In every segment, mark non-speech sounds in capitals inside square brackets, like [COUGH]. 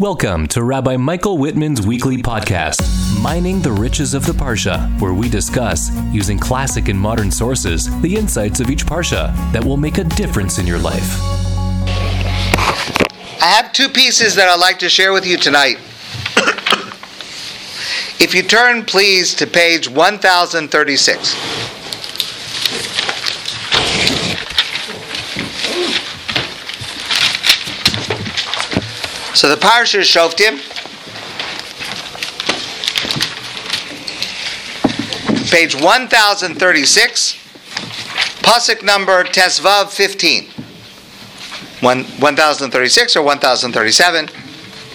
Welcome to Rabbi Michael Whitman's weekly podcast, Mining the Riches of the Parsha, where we discuss, using classic and modern sources, the insights of each Parsha that will make a difference in your life. I have two pieces that I'd like to share with you tonight. if you turn, please, to page 1036. So the parsha is Shoftim. Page 1036, pasuk number Tesvav 15. One, 1036 or 1037,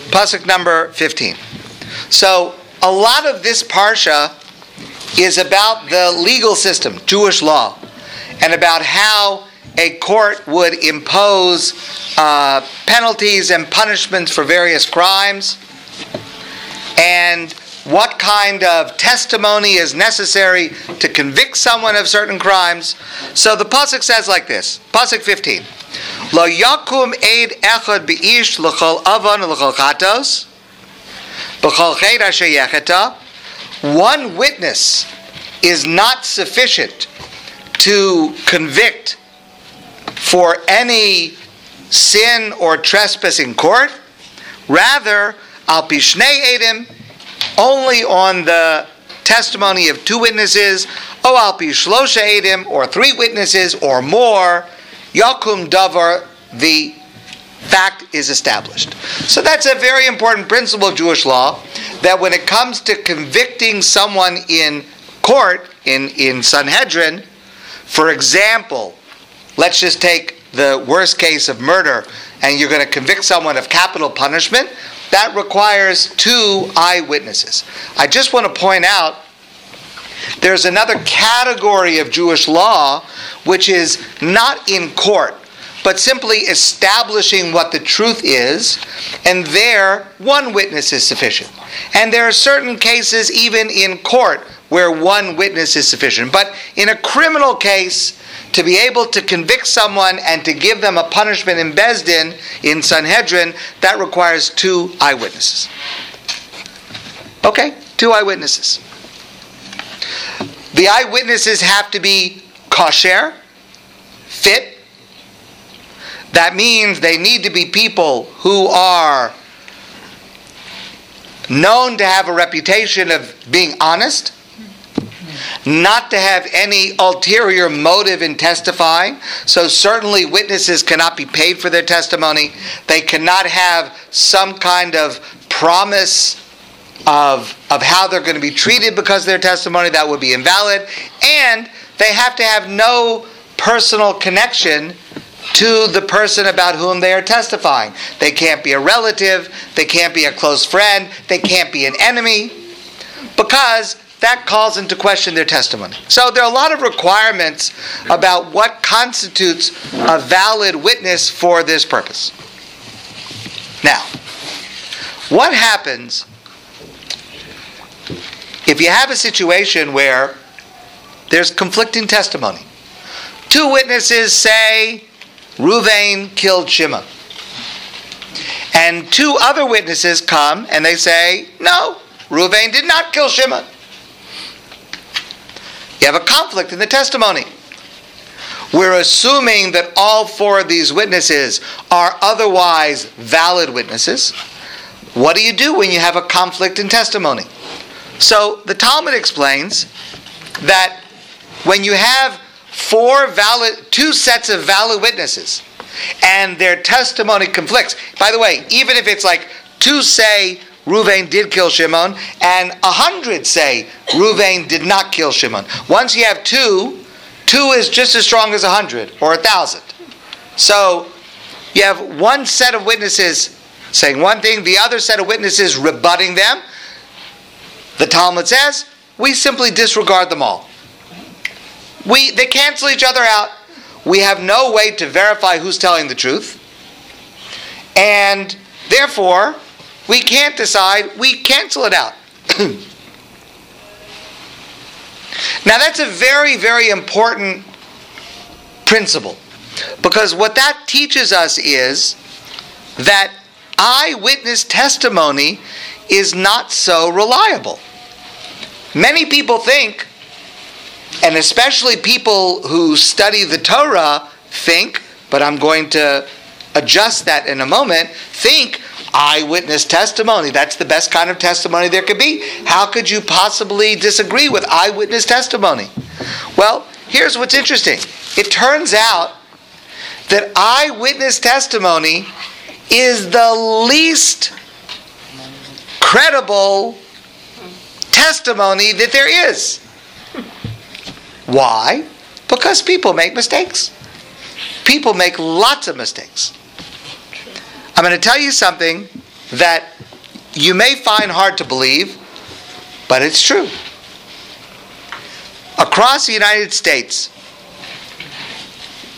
pasuk number 15. So a lot of this parsha is about the legal system, Jewish law, and about how a court would impose uh, penalties and punishments for various crimes, and what kind of testimony is necessary to convict someone of certain crimes. So the pasuk says like this: Pasuk 15, Lo yakum eid echad beish l'chol avon l'chol chatos b'chol ched. One witness is not sufficient to convict for any sin or trespass in court. Rather, al pishnei edim, only on the testimony of two witnesses, o al pishlosha edim, or three witnesses or more, yakum davar, the fact is established. So that's a very important principle of Jewish law, that when it comes to convicting someone in court, in, in Sanhedrin, for example, let's just take the worst case of murder and you're going to convict someone of capital punishment, that requires two eyewitnesses. I just want to point out there's another category of Jewish law which is not in court, but simply establishing what the truth is, and there one witness is sufficient. And there are certain cases, even in court, where one witness is sufficient. But in a criminal case, to be able to convict someone and to give them a punishment in Besdin, in Sanhedrin, that requires two eyewitnesses. Okay, two eyewitnesses. The eyewitnesses have to be kosher, fit. That means they need to be people who are known to have a reputation of being honest not to have any ulterior motive in testifying. So, certainly, witnesses cannot be paid for their testimony. They cannot have some kind of promise of, of how they're going to be treated because of their testimony. That would be invalid. And they have to have no personal connection to the person about whom they are testifying. They can't be a relative, they can't be a close friend, they can't be an enemy, because that calls into question their testimony. So there are a lot of requirements about what constitutes a valid witness for this purpose. Now, what happens if you have a situation where there's conflicting testimony? Two witnesses say Ruvain killed Shimon. And two other witnesses come and they say, no, Ruvain did not kill Shimon. You have a conflict in the testimony. We're assuming that all four of these witnesses are otherwise valid witnesses. What do you do when you have a conflict in testimony? So the Talmud explains that when you have four valid, two sets of valid witnesses, and their testimony conflicts. By the way, even if it's like two say Ruvain did kill Shimon, and a hundred say Ruvain did not kill Shimon. Once you have two, two is just as strong as a hundred or a thousand. So you have one set of witnesses saying one thing, the other set of witnesses rebutting them. The Talmud says we simply disregard them all. We they cancel each other out. We have no way to verify who's telling the truth. And therefore, we can't decide, we cancel it out. [CLEARS THROAT] now, that's a very, very important principle because what that teaches us is that eyewitness testimony is not so reliable. Many people think, and especially people who study the Torah think, but I'm going to adjust that in a moment, think eyewitness testimony. That's the best kind of testimony there could be. How could you possibly disagree with eyewitness testimony? Well, here's what's interesting it turns out that eyewitness testimony is the least credible testimony that there is. Why? Because people make mistakes. People make lots of mistakes. I'm going to tell you something that you may find hard to believe, but it's true. Across the United States,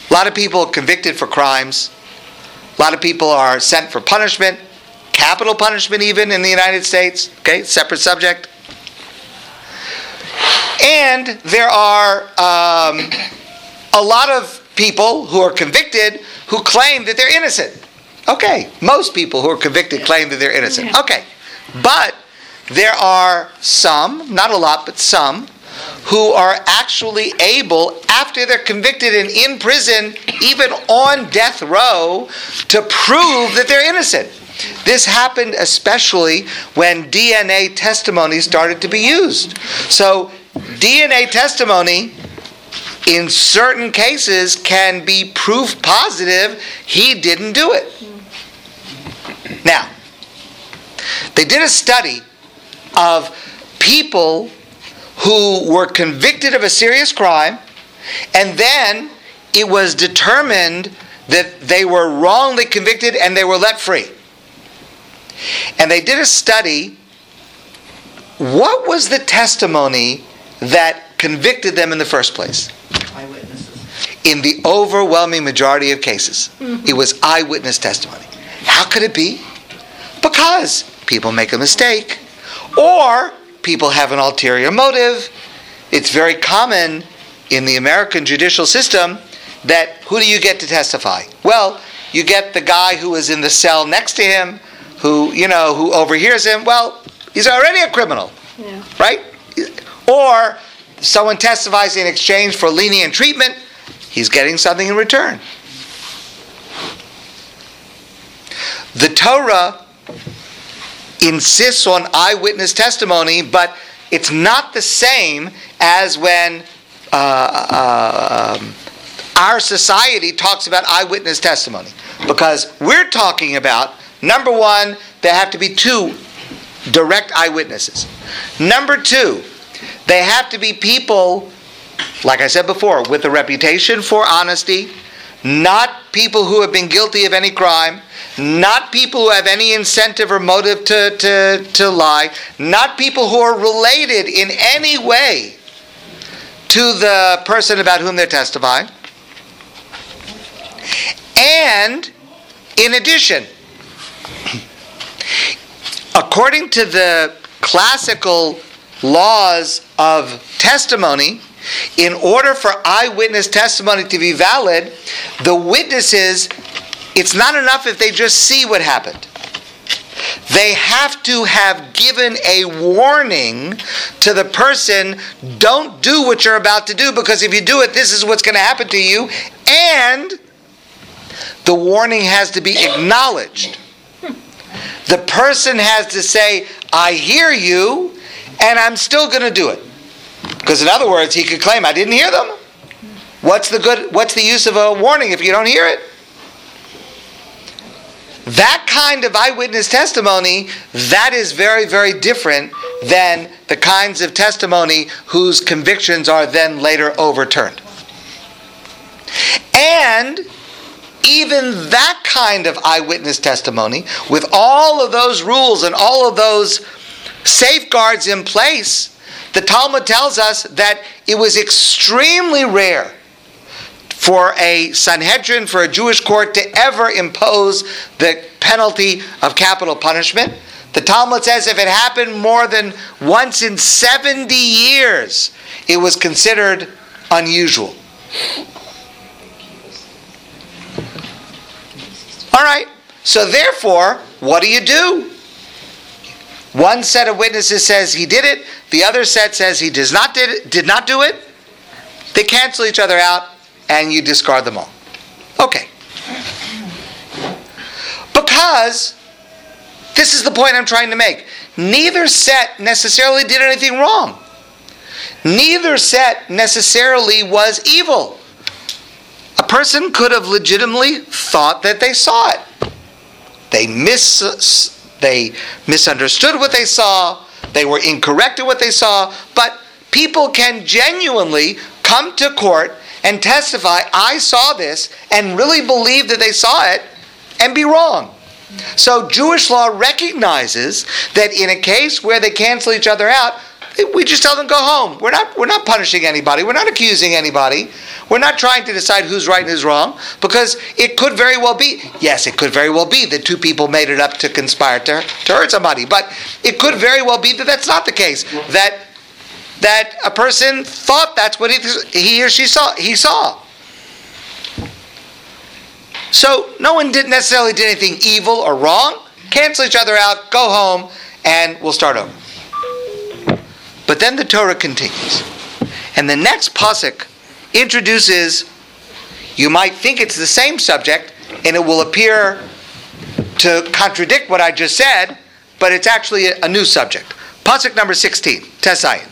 a lot of people convicted for crimes. A lot of people are sent for punishment, capital punishment, even in the United States. Okay, separate subject. And there are um, a lot of people who are convicted who claim that they're innocent. Okay, most people who are convicted claim that they're innocent. Okay, but there are some, not a lot, but some, who are actually able, after they're convicted and in prison, even on death row, to prove that they're innocent. This happened especially when DNA testimony started to be used. So, DNA testimony in certain cases can be proof positive he didn't do it. Now, they did a study of people who were convicted of a serious crime, and then it was determined that they were wrongly convicted and they were let free. And they did a study. What was the testimony that convicted them in the first place? Eyewitnesses. In the overwhelming majority of cases, Mm-hmm. it was eyewitness testimony. How could it be? Because people make a mistake, or people have an ulterior motive. It's very common in the American judicial system that who do you get to testify? Well, you get the guy who is in the cell next to him, who you know who overhears him. Well, he's already a criminal, Yeah. right? Or someone testifies in exchange for lenient treatment, he's getting something in return. The Torah insists on eyewitness testimony, but it's not the same as when uh, uh, our society talks about eyewitness testimony. Because we're talking about, number one, there have to be two direct eyewitnesses. Number two, they have to be people, like I said before, with a reputation for honesty, not people who have been guilty of any crime, not people who have any incentive or motive to, to, to lie, not people who are related in any way to the person about whom they're testifying. And in addition, [CLEARS THROAT] according to the classical laws of testimony, in order for eyewitness testimony to be valid, the witnesses, it's not enough if they just see what happened. They have to have given a warning to the person don't do what you're about to do because if you do it, this is what's going to happen to you. And the warning has to be acknowledged. The person has to say, I hear you, and I'm still going to do it. Because in other words, he could claim, I didn't hear them. What's the good what's the use of a warning if you don't hear it? That kind of eyewitness testimony, that is very, very different than the kinds of testimony whose convictions are then later overturned. And even that kind of eyewitness testimony, with all of those rules and all of those safeguards in place, the Talmud tells us that it was extremely rare for a Sanhedrin, for a Jewish court to ever impose the penalty of capital punishment. The Talmud says if it happened more than once in 70 years, it was considered unusual. All right. So therefore, what do you do? One set of witnesses says he did it, the other set says he does not did, did not do it. They cancel each other out and you discard them all. Okay. Because this is the point I'm trying to make. Neither set necessarily did anything wrong. Neither set necessarily was evil. A person could have legitimately thought that they saw it. They mis they misunderstood what they saw, they were incorrect in what they saw, but people can genuinely come to court and testify, I saw this, and really believe that they saw it and be wrong. So Jewish law recognizes that in a case where they cancel each other out, we just tell them go home. We're not we're not punishing anybody. We're not accusing anybody. We're not trying to decide who's right and who's wrong because it could very well be yes, it could very well be that two people made it up to conspire to, to hurt somebody, but it could very well be that that's not the case. That that a person thought that's what he, he or she saw he saw. So no one did necessarily did anything evil or wrong. Cancel each other out, go home, and we'll start over. But then the Torah continues. And the next pasuk introduces, you might think it's the same subject, and it will appear to contradict what I just said, but it's actually a, new subject. Pasuk number 16, Tesayin.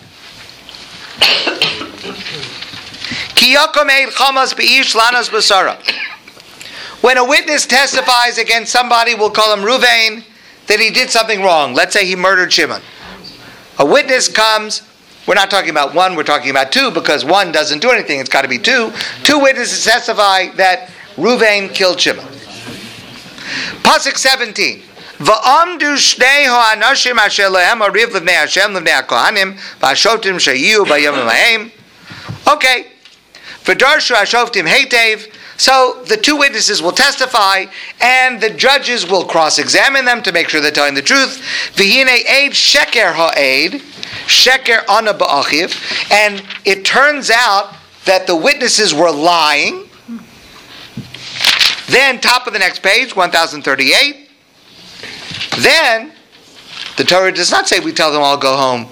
When a witness testifies against somebody, we'll call him Ruvain, that he did something wrong. Let's say he murdered Shimon. A witness comes, we're not talking about one, we're talking about two because one doesn't do anything, it's got to be two. Two witnesses testify that Ruvain killed Shimon. Pasuk 17. ועמדו שני האנשים אשר להם הריב לבני השם לבני הכהנים והשופטים שיהיו בימים ההם. Okay. ודרשו השופטים היטב so the two witnesses will testify, and the judges will cross-examine them to make sure they're telling the truth. V'hine aid sheker ha'aid, sheker ana ba'achiv, and it turns out that the witnesses were lying. Then, top of the next page, 1038. Then, the Torah does not say we tell them all go home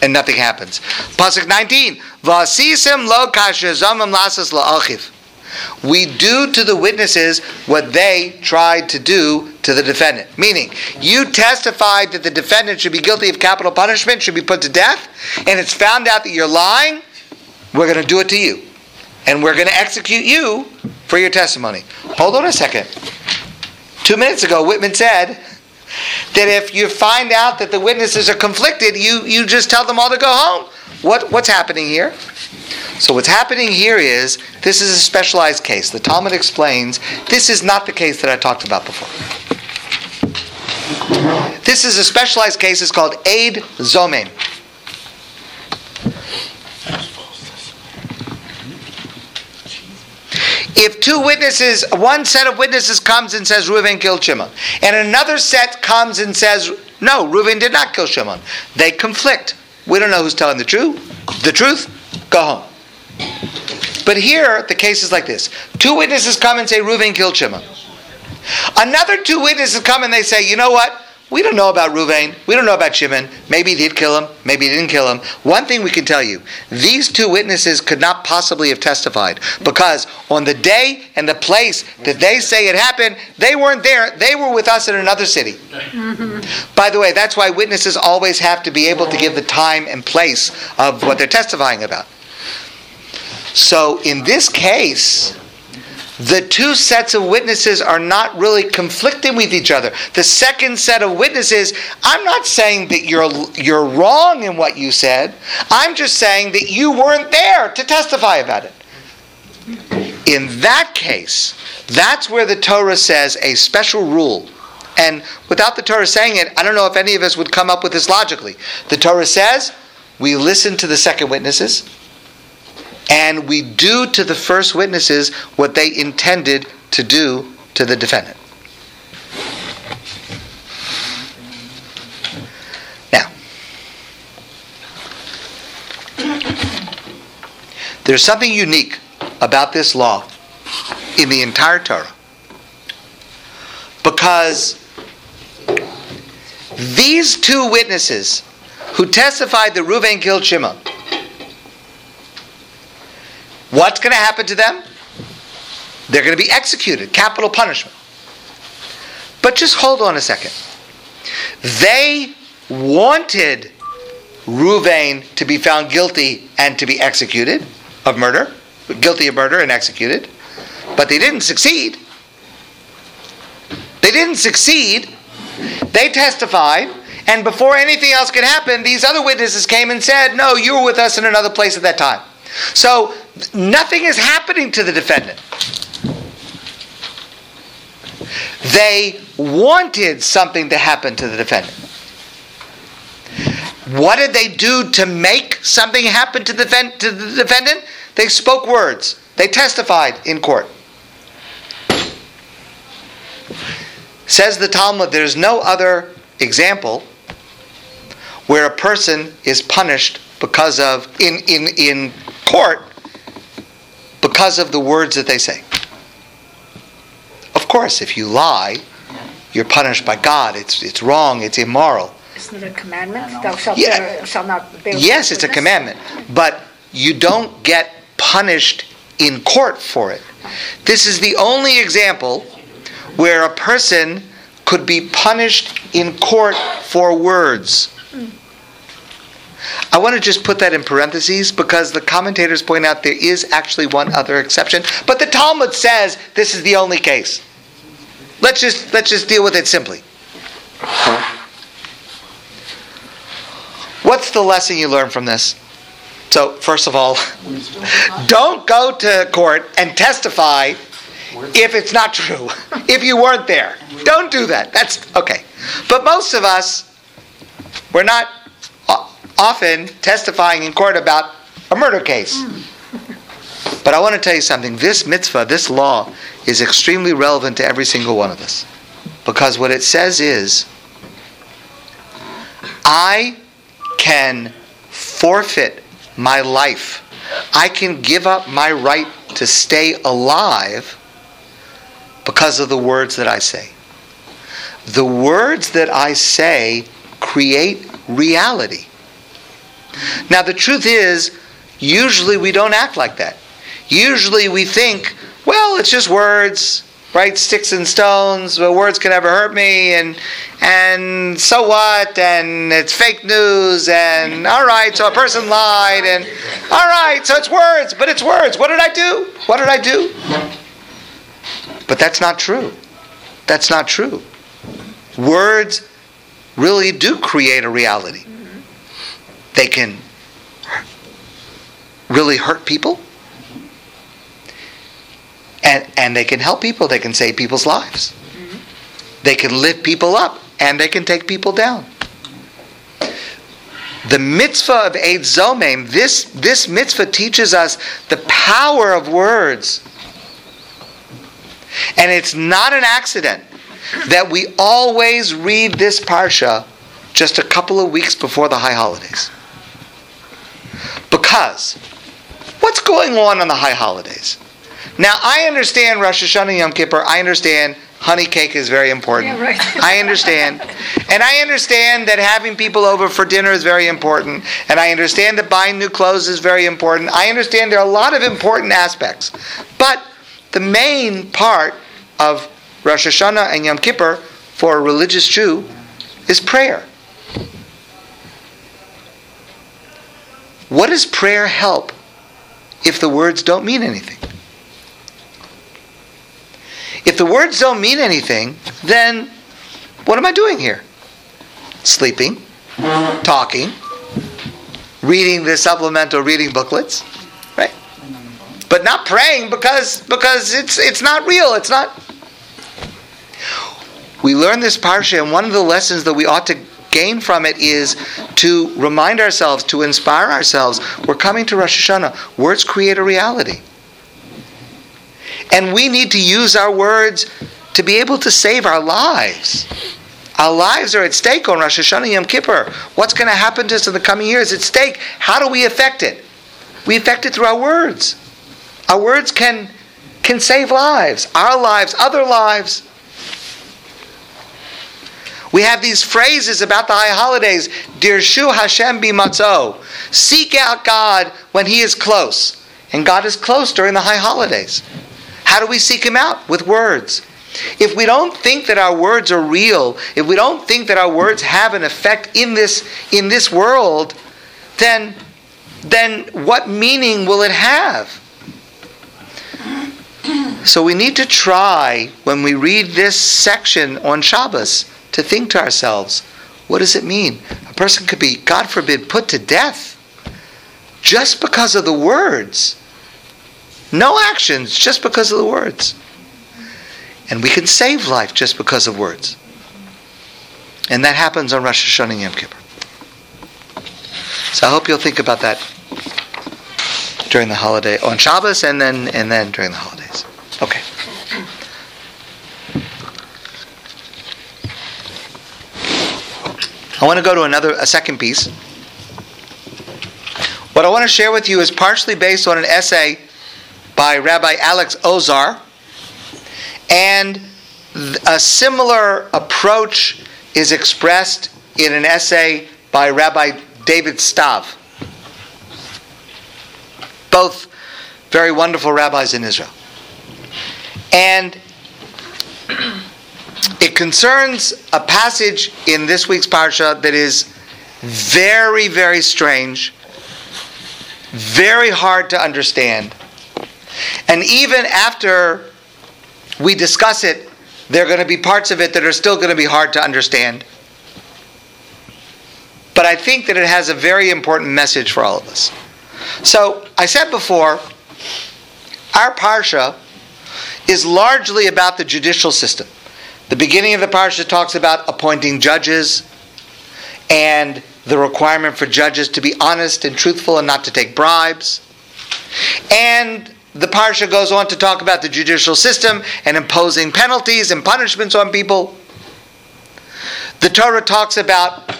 and nothing happens. Pasuk 19. Vasisim lo kasher zamam lasas la'achiv we do to the witnesses what they tried to do to the defendant. Meaning, you testified that the defendant should be guilty of capital punishment, should be put to death, and it's found out that you're lying, we're going to do it to you. And we're going to execute you for your testimony. Hold on a second. Two minutes ago, Whitman said that if you find out that the witnesses are conflicted, you, you just tell them all to go home. What, what's happening here? So what's happening here is this is a specialized case. The Talmud explains this is not the case that I talked about before. This is a specialized case. It's called Eid Zomem. If two witnesses, one set of witnesses comes and says Reuven killed Shimon, and another set comes and says no, Reuven did not kill Shimon, they conflict. We don't know who's telling the truth. The truth. Go home. But here, the case is like this: two witnesses come and say Reuven killed Shimon. Another two witnesses come and they say, you know what? We don't know about Ruvain. We don't know about Shimon. Maybe he did kill him. Maybe he didn't kill him. One thing we can tell you these two witnesses could not possibly have testified because on the day and the place that they say it happened, they weren't there. They were with us in another city. Mm-hmm. By the way, that's why witnesses always have to be able to give the time and place of what they're testifying about. So in this case, the two sets of witnesses are not really conflicting with each other. The second set of witnesses, I'm not saying that you're you're wrong in what you said. I'm just saying that you weren't there to testify about it. In that case, that's where the Torah says a special rule. And without the Torah saying it, I don't know if any of us would come up with this logically. The Torah says we listen to the second witnesses and we do to the first witnesses what they intended to do to the defendant. Now, there's something unique about this law in the entire Torah because These two witnesses who testified that Reuven killed Shimon, what's going to happen to them? They're going to be executed, capital punishment. But just hold on a second. They wanted Ruvain to be found guilty and to be executed of murder, guilty of murder and executed, but they didn't succeed. They didn't succeed. They testified, and before anything else could happen, these other witnesses came and said, No, you were with us in another place at that time. So nothing is happening to the defendant. They wanted something to happen to the defendant. What did they do to make something happen to the, to the defendant? They spoke words. They testified in court. Says the Talmud, there's no other example where a person is punished because of, in, in, in court, because of the words that they say. Of course, if you lie, you're punished by God. It's, it's wrong, it's immoral. Isn't it a commandment? Thou shalt, yeah. bear, shalt not bear Yes, it's a commandment. But you don't get punished in court for it. This is the only example where a person could be punished in court for words. Hmm. I want to just put that in parentheses because the commentators point out there is actually one other exception, but the Talmud says this is the only case. Let's just let's just deal with it simply. What's the lesson you learn from this? So, first of all, [LAUGHS] don't go to court and testify if it's not true, [LAUGHS] if you weren't there. Don't do that. That's okay. But most of us, we're not often testifying in court about a murder case. Mm. [LAUGHS] But I want to tell you something. This mitzvah, this law, is extremely relevant to every single one of us. Because what it says is, I can forfeit my life. I can give up my right to stay alive because of the words that I say. The words that I say create reality. Now, the truth is, usually we don't act like that. Usually we think, well, it's just words, right? Sticks and stones, but words can never hurt me, and and so what? And it's fake news, and all right, so a person lied, and all right, so it's words, but it's words. What did I do? What did I do? But that's not true. That's not true. Words really do create a reality. They can really hurt people. And, and they can help people. They can save people's lives. Mm-hmm. They can lift people up and they can take people down. The mitzvah of Eid Zomim, this, this mitzvah teaches us the power of words and it's not an accident that we always read this parsha just a couple of weeks before the high holidays. Because what's going on on the high holidays? Now, I understand Rosh Hashanah and Yom Kippur. I understand honey cake is very important. Yeah, right. I understand. And I understand that having people over for dinner is very important. And I understand that buying new clothes is very important. I understand there are a lot of important aspects. But the main part of Rosh Hashanah and Yom Kippur for a religious Jew is prayer. What does prayer help if the words don't mean anything? If the words don't mean anything, then what am I doing here? Sleeping, talking, reading the supplemental reading booklets right? but not praying because because it's it's not real. It's not. We learn this parsha, and one of the lessons that we ought to gain from it is to remind ourselves, to inspire ourselves. We're coming to Rosh Hashanah. Words create a reality, and we need to use our words to be able to save our lives. Our lives are at stake on Rosh Hashanah Yom Kippur. What's going to happen to us in the coming years is at stake? How do we affect it? We affect it through our words. Our words can, can save lives, our lives, other lives. We have these phrases about the high holidays. Dirshu Hashem bimatzo. Seek out God when He is close. And God is close during the high holidays. How do we seek Him out? With words. If we don't think that our words are real, if we don't think that our words have an effect in this, in this world, then, then what meaning will it have? So we need to try, when we read this section on Shabbos, to think to ourselves, what does it mean? A person could be, God forbid, put to death just because of the words. No actions, just because of the words. And we can save life just because of words. And that happens on Rosh Hashanah and Yom Kippur. So I hope you'll think about that during the holiday, on Shabbos and then, and then during the holidays. Okay. I want to go to another, a second piece. What I want to share with you is partially based on an essay by Rabbi Alex Ozar, and a similar approach is expressed in an essay by Rabbi David Stav. Both very wonderful rabbis in Israel. And it concerns a passage in this week's parsha that is very, very strange, very hard to understand. And even after we discuss it, there are going to be parts of it that are still going to be hard to understand. But I think that it has a very important message for all of us. So, I said before, our parsha is largely about the judicial system. The beginning of the parsha talks about appointing judges and the requirement for judges to be honest and truthful and not to take bribes. And the parsha goes on to talk about the judicial system and imposing penalties and punishments on people. The Torah talks about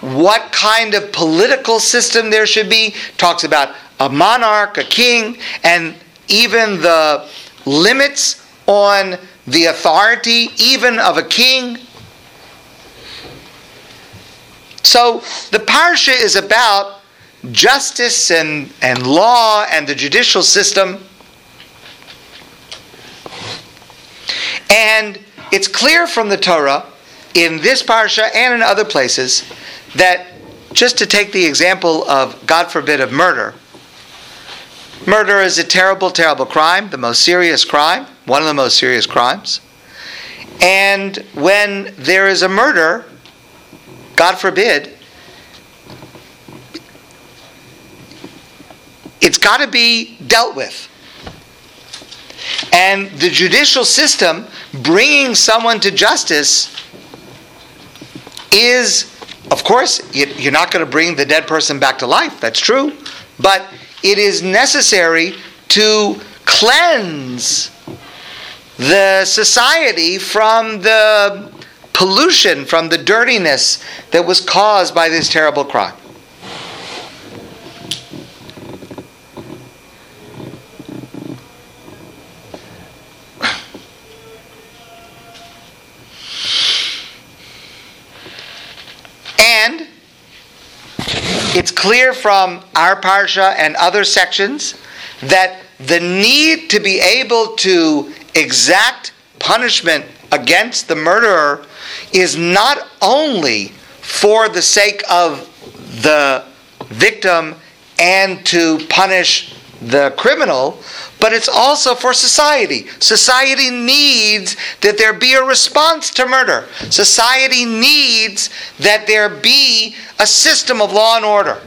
what kind of political system there should be, talks about a monarch, a king, and even the limits on the authority even of a king. So the parsha is about justice and, and law and the judicial system. And it's clear from the Torah in this parsha and in other places that just to take the example of, God forbid, of murder, murder is a terrible, terrible crime, the most serious crime, one of the most serious crimes. And when there is a murder, God forbid, it's got to be dealt with. And the judicial system bringing someone to justice is, of course, you're not going to bring the dead person back to life. That's true. But it is necessary to cleanse the society from the pollution, from the dirtiness that was caused by this terrible crime. And it's clear from our parsha and other sections that the need to be able to exact punishment against the murderer is not only for the sake of the victim and to punish the criminal, but it's also for society. Society needs that there be a response to murder. Society needs that there be a system of law and order.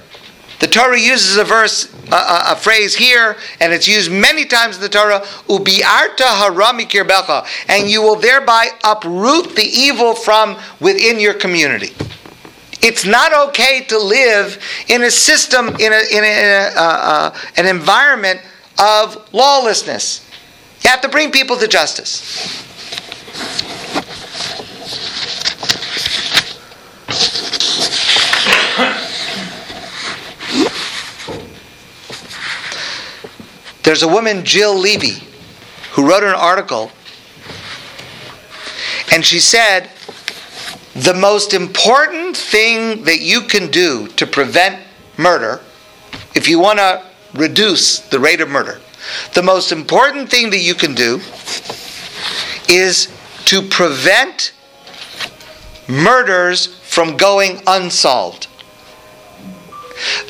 The Torah uses a verse, a, a, phrase here, and it's used many times in the Torah, ubiarta harami kirbecha, and you will thereby uproot the evil from within your community. It's not okay to live in a system, in, a, in a, uh, uh, an environment of lawlessness. You have to bring people to justice. There's a woman, Jill Leovy, who wrote an article, and she said the most important thing that you can do to prevent murder, if you want to reduce the rate of murder, the most important thing that you can do is to prevent murders from going unsolved.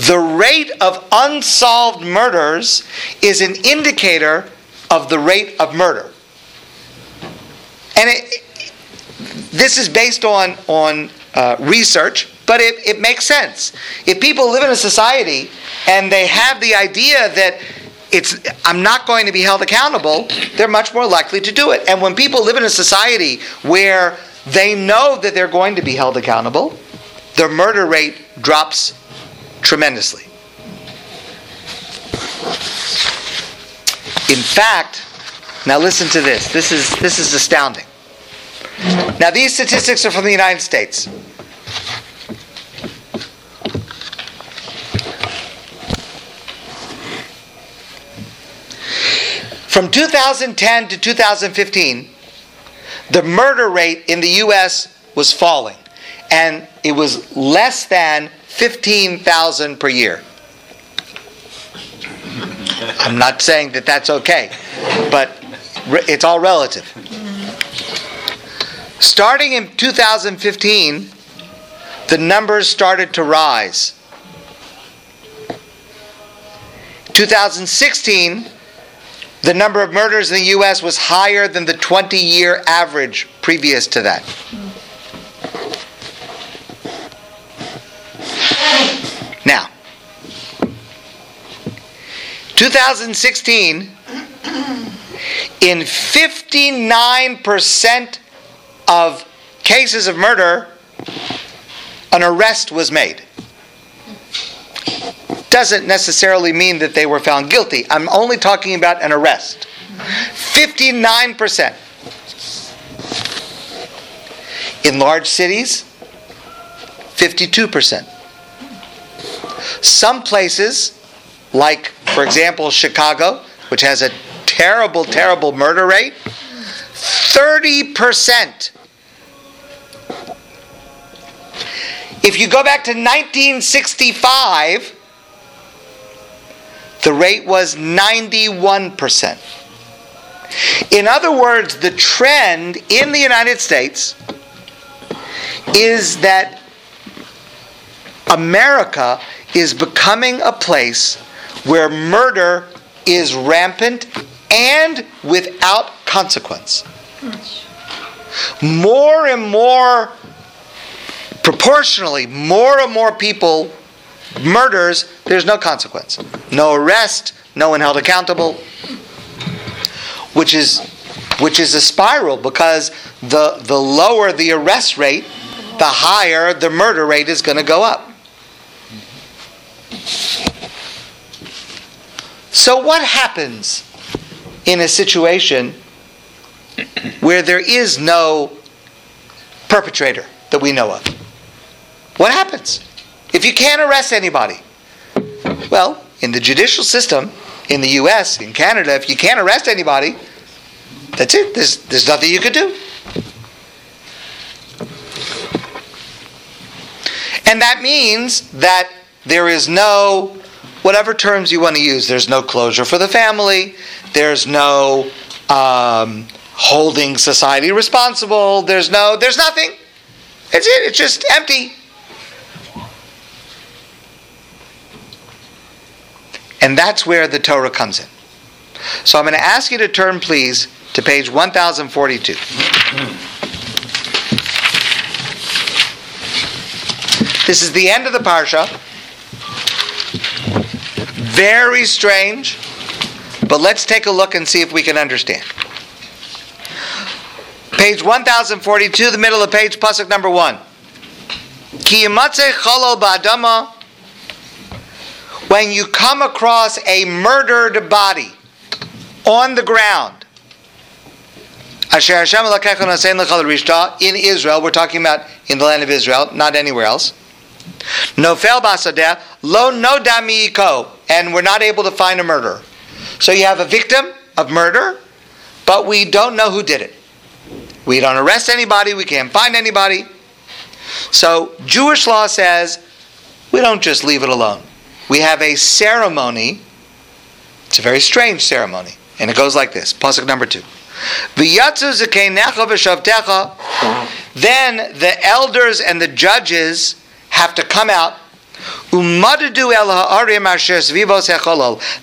The rate of unsolved murders is an indicator of the rate of murder. And it, this is based on, on uh, research, but it, it makes sense. If people live in a society and they have the idea that it's I'm not going to be held accountable, they're much more likely to do it. And when people live in a society where they know that they're going to be held accountable, the murder rate drops tremendously. In fact, now listen to this. This is this is astounding. Now these statistics are from the United States. From 2010 to 2015, the murder rate in the US was falling, and it was less than 15,000 per year. I'm not saying that that's okay, but it's all relative. Starting in 2015, the numbers started to rise. 2016, the number of murders in the U.S. was higher than the 20 year average previous to that. 2016, in 59% of cases of murder, an arrest was made doesn't necessarily mean that they were found guilty. I'm only talking about an arrest. 59%. In large cities, 52%. Some places, like, for example, Chicago, which has a terrible, terrible murder rate, 30%. If you go back to 1965, the rate was 91%. In other words, the trend in the United States is that America is becoming a place where murder is rampant and without consequence. More and more, proportionally, more and more people Murders, there's no consequence. No arrest, no one held accountable. Which is which is a spiral because the the lower the arrest rate, the higher the murder rate is going to go up. So what happens in a situation where there is no perpetrator that we know of? What happens? If you can't arrest anybody, well, in the judicial system, in the US, in Canada, if you can't arrest anybody, that's it. There's, there's nothing you could do. And that means that there is no, whatever terms you want to use, there's no closure for the family, there's no um, holding society responsible, there's no, there's nothing. It's it, it's just empty. And that's where the Torah comes in. So I'm going to ask you to turn, please, to page 1042. This is the end of the Parsha. Very strange, but let's take a look and see if we can understand. Page 1042, the middle of page, pasuk number 1. Ki ba'adama when you come across a murdered body on the ground, in Israel, we're talking about in the land of Israel, not anywhere else. Nofel basadeh, lo no damiiko, and we're not able to find a murderer. So you have a victim of murder, but we don't know who did it. We don't arrest anybody, we can't find anybody. So Jewish law says we don't just leave it alone. We have a ceremony. It's a very strange ceremony. And it goes like this. Pasuk number two. Then the elders and the judges have to come out.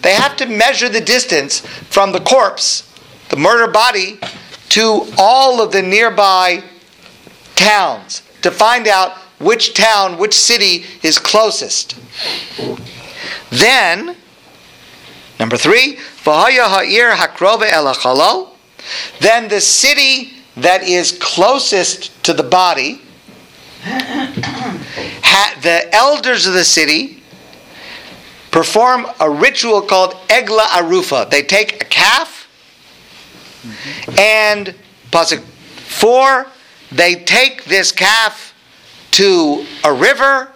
They have to measure the distance from the corpse, the murder body, to all of the nearby towns to find out which town, which city is closest. Then, number three, then the city that is closest to the body, the elders of the city perform a ritual called Egla Arufa. They take a calf and, pasuk four, they take this calf to a river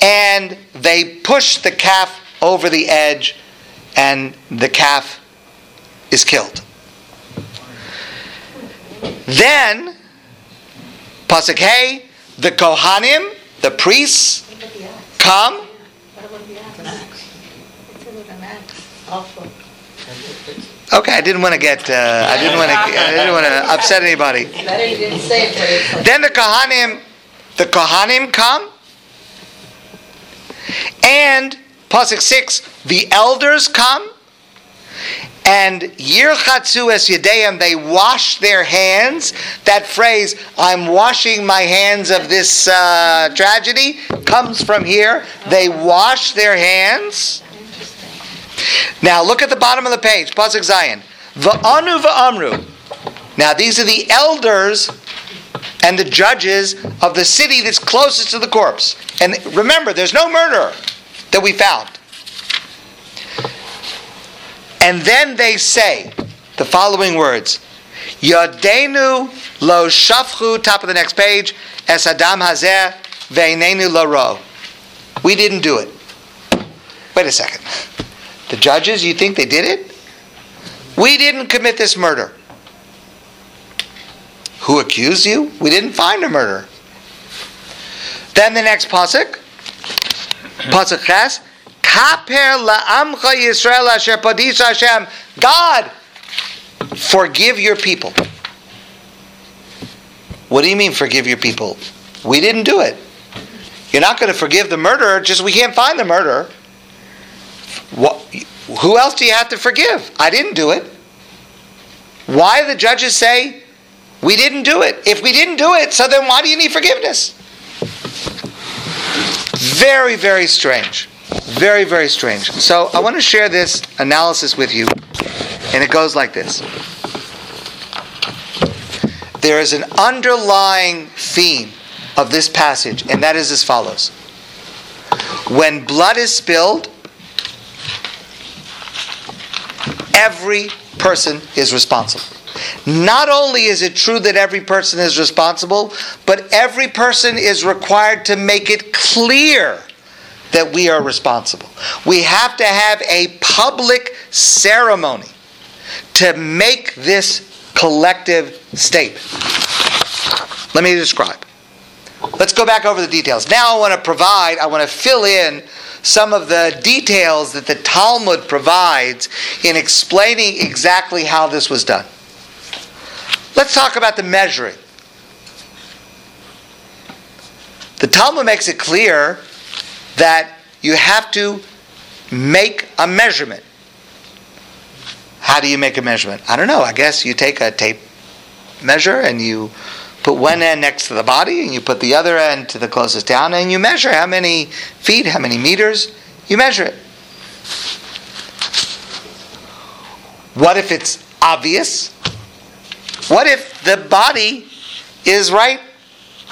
and they push the calf over the edge and the calf is killed. Then, Pasuk Hey, the Kohanim, the priests, come. Okay, I didn't want to get. Uh, I didn't want to. I didn't want to upset anybody. Then the Kohanim, the Kohanim come, and pasuk six, the elders come, and Yirchatzu es Yedeim, they wash their hands. That phrase, I'm washing my hands of this uh, tragedy, comes from here. They wash their hands. Now look at the bottom of the page, Pasuk Zayin. Va'anu va'amru. Now these are the elders and the judges of the city that's closest to the corpse. And remember, there's no murderer that we found. And then they say the following words Yadenu lo shafchu, top of the next page, es adam hazeh ve'inenu lo ro. We didn't do it. Wait a second. The judges, you think they did it? We didn't commit this murder. Who accused you? We didn't find a murder. Then the next pasuk, pasuk ches, Kaper la'amcha Yisrael asher padis Hashem. God, forgive your people. What do you mean forgive your people? We didn't do it. You're not going to forgive the murderer, just we can't find the murderer. What, who else do you have to forgive? I didn't do it. Why the judges say we didn't do it? If we didn't do it, so then why do you need forgiveness? Very, very strange. Very, very strange. So I want to share this analysis with you, and it goes like this. There is an underlying theme of this passage, and that is as follows. When blood is spilled, every person is responsible. Not only is it true that every person is responsible, but every person is required to make it clear that we are responsible. We have to have a public ceremony to make this collective statement. Let me describe. Let's go back over the details. Now I want to provide, I want to fill in some of the details that the Talmud provides in explaining exactly how this was done. Let's talk about the measuring. The Talmud makes it clear that you have to make a measurement. How do you make a measurement? I don't know. I guess you take a tape measure and you put one end next to the body and you put the other end to the closest town and you measure how many feet, how many meters. You measure it. What if it's obvious? What if the body is right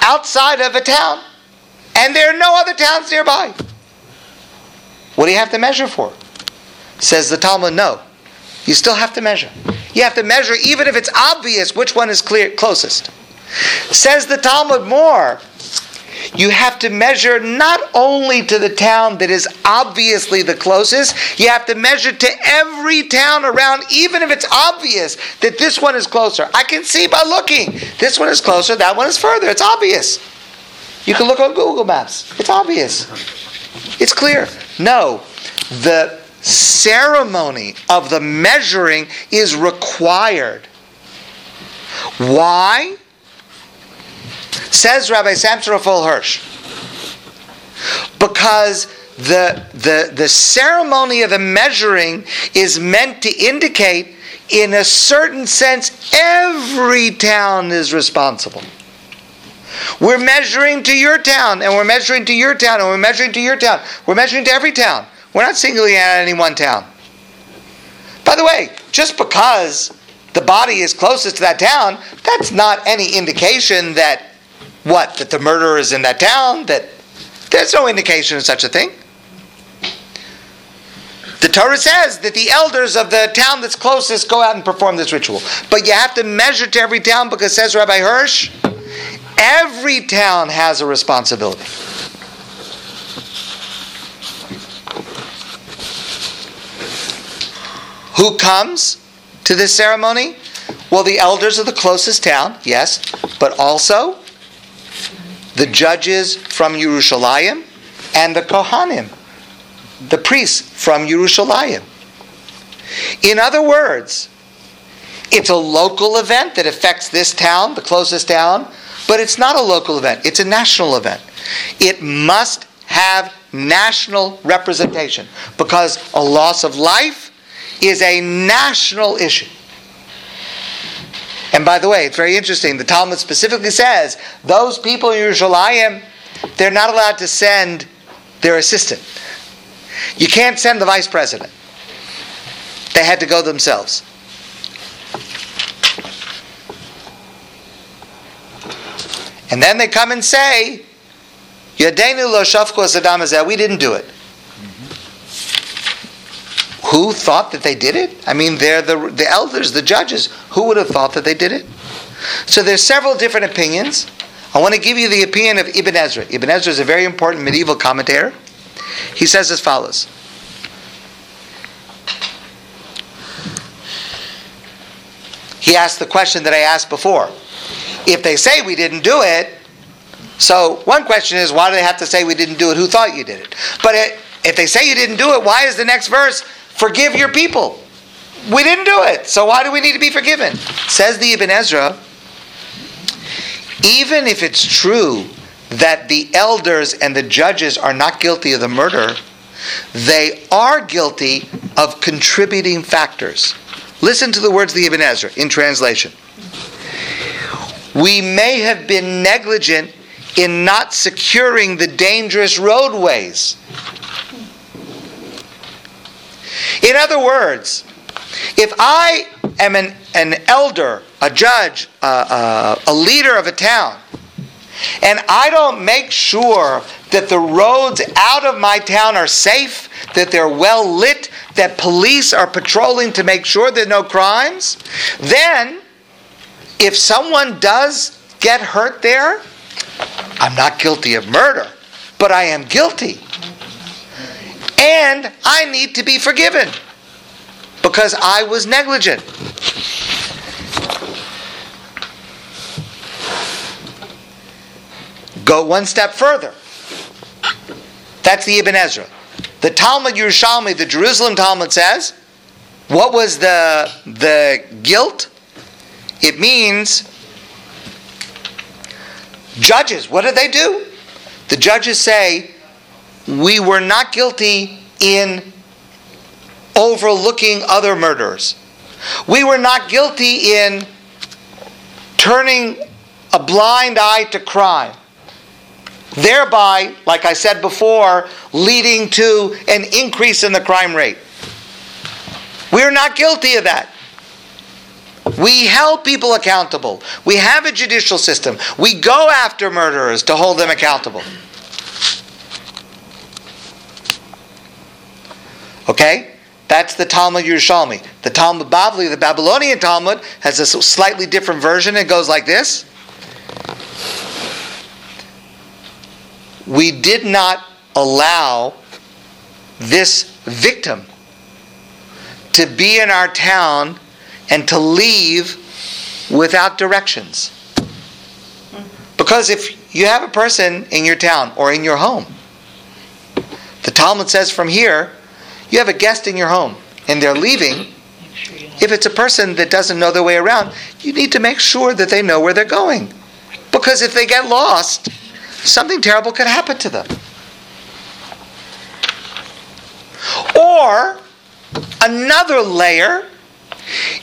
outside of a town? And there are no other towns nearby. What do you have to measure for? Says the Talmud, no. You still have to measure. You have to measure even if it's obvious which one is clear, closest. Says the Talmud more. you have to measure not only to the town that is obviously the closest, you have to measure to every town around, even if it's obvious that this one is closer. I can see by looking. This one is closer, that one is further. It's obvious. You can look on Google Maps. It's obvious. It's clear. No, the ceremony of the measuring is required. Why? Says Rabbi Samson Raphael Hirsch. Because the, the, the ceremony of the measuring is meant to indicate, in a certain sense, every town is responsible. We're measuring to your town, and we're measuring to your town, and we're measuring to your town. We're measuring to every town. We're not singling out any one town. By the way, just because the body is closest to that town, that's not any indication that what? That the murderer is in that town? That there's no indication of such a thing. The Torah says that the elders of the town that's closest go out and perform this ritual. But you have to measure to every town because says Rabbi Hirsch, every town has a responsibility. Who comes to this ceremony? Well, the elders of the closest town, yes, but also the judges from Yerushalayim and the Kohanim, the priests from Yerushalayim. In other words, it's a local event that affects this town, the closest town, but it's not a local event, it's a national event. It must have national representation because a loss of life is a national issue. And by the way, it's very interesting. The Talmud specifically says those people in Yerushalayim, they're not allowed to send their assistant. You can't send the vice president. They had to go themselves. And then they come and say, lo we didn't do it. Who thought that they did it? I mean, they're the, the elders, the judges. Who would have thought that they did it? So there's several different opinions. I want to give you the opinion of Ibn Ezra. Ibn Ezra is a very important medieval commentator. He says as follows. He asked the question that I asked before. If they say we didn't do it, so one question is, why do they have to say we didn't do it? Who thought you did it? But it, if they say you didn't do it, why is the next verse, Forgive your people. We didn't do it, so why do we need to be forgiven? Says the Ibn Ezra, even if it's true that the elders and the judges are not guilty of the murder, they are guilty of contributing factors. Listen to the words of the Ibn Ezra in translation. We may have been negligent in not securing the dangerous roadways. In other words, if I am an, an elder, a judge, a leader of a town, and I don't make sure that the roads out of my town are safe, that they're well lit, that police are patrolling to make sure there are no crimes, then if someone does get hurt there, I'm not guilty of murder, but I am guilty and I need to be forgiven because I was negligent. Go one step further. That's the Ibn Ezra. The Talmud Yerushalmi, the Jerusalem Talmud says, what was the, the guilt? It means judges. What do they do? The judges say, we were not guilty in overlooking other murders. We were not guilty in turning a blind eye to crime. Thereby, like I said before, leading to an increase in the crime rate. We're not guilty of that. We held people accountable. We have a judicial system. We go after murderers to hold them accountable. Okay? That's the Talmud Yerushalmi. The Talmud Bavli, the Babylonian Talmud, has a slightly different version. It goes like this. we did not allow this victim to be in our town and to leave without directions. Because if you have a person in your town or in your home, the Talmud says from here, you have a guest in your home and they're leaving. If it's a person that doesn't know their way around, you need to make sure that they know where they're going. Because if they get lost, something terrible could happen to them. Or another layer,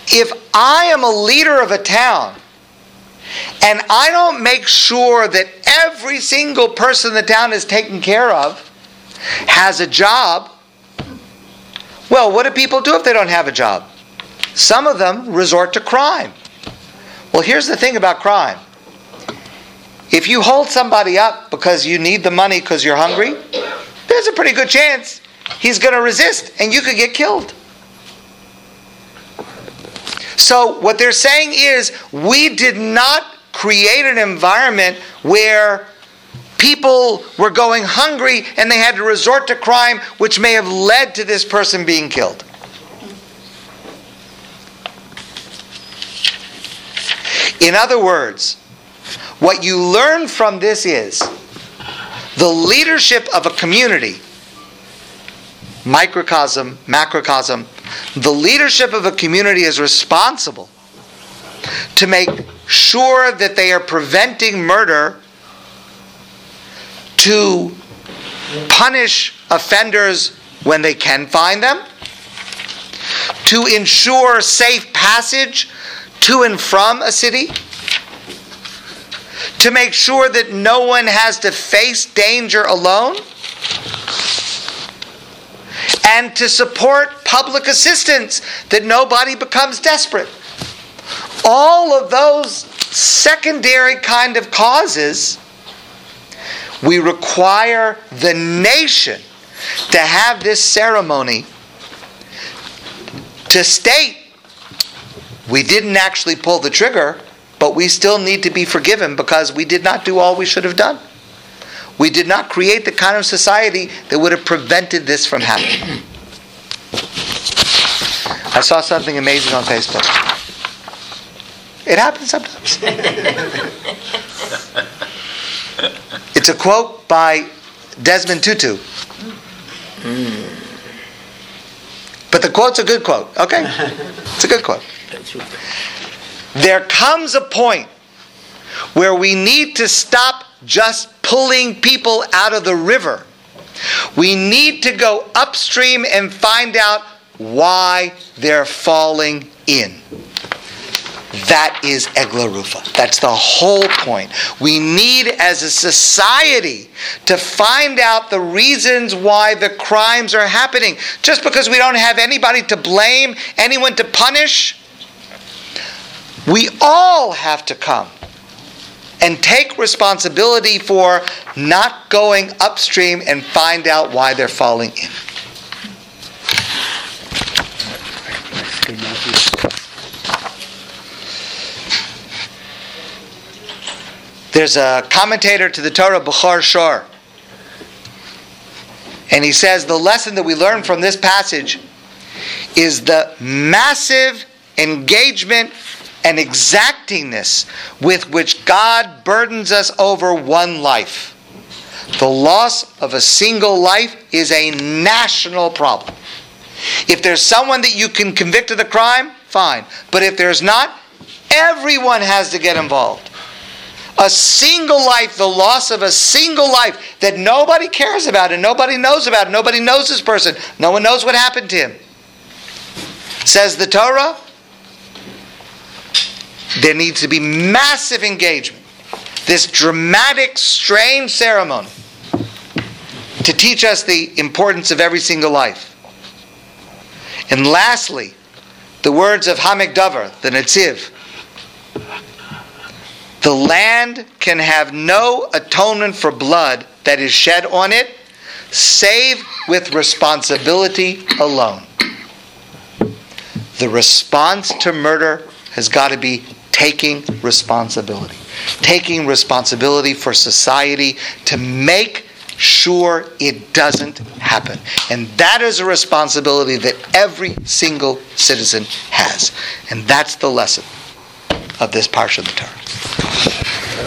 if I am a leader of a town and I don't make sure that every single person in the town is taken care of, has a job, well, what do people do if they don't have a job? Some of them resort to crime. Well, here's the thing about crime if you hold somebody up because you need the money because you're hungry, there's a pretty good chance he's going to resist and you could get killed. So, what they're saying is, we did not create an environment where people were going hungry and they had to resort to crime, which may have led to this person being killed. In other words, what you learn from this is the leadership of a community, microcosm, macrocosm, the leadership of a community is responsible to make sure that they are preventing murder, to punish offenders when they can find them, to ensure safe passage to and from a city to make sure that no one has to face danger alone, and to support public assistance that nobody becomes desperate. All of those secondary kind of causes, we require the nation to have this ceremony to state we didn't actually pull the trigger but we still need to be forgiven because we did not do all we should have done. We did not create the kind of society that would have prevented this from happening. I saw something amazing on Facebook. It happens sometimes. it's a quote by Desmond Tutu. But the quote's a good quote, okay? It's a good quote. There comes a point where we need to stop just pulling people out of the river. We need to go upstream and find out why they're falling in. That is Egla Arufa. That's the whole point. We need, as a society, to find out the reasons why the crimes are happening. Just because we don't have anybody to blame, anyone to punish, we all have to come and take responsibility for not going upstream and find out why they're falling in. There's a commentator to the Torah, Bechor Shor, and he says the lesson that we learn from this passage is the massive engagement and exactingness with which God burdens us over one life. The loss of a single life is a national problem. If there's someone that you can convict of the crime, fine. But if there's not, everyone has to get involved. A single life, the loss of a single life that nobody cares about and nobody knows about, nobody knows this person, no one knows what happened to him. Says the Torah, there needs to be massive engagement. This dramatic, strange ceremony to teach us the importance of every single life. And lastly, the words of Haamek Davar, the Netziv. The land can have no atonement for blood that is shed on it, save with responsibility alone. The response to murder has got to be taking responsibility. Taking responsibility for society to make sure it doesn't happen. And that is a responsibility that every single citizen has. And that's the lesson of this Parsha of the Torah.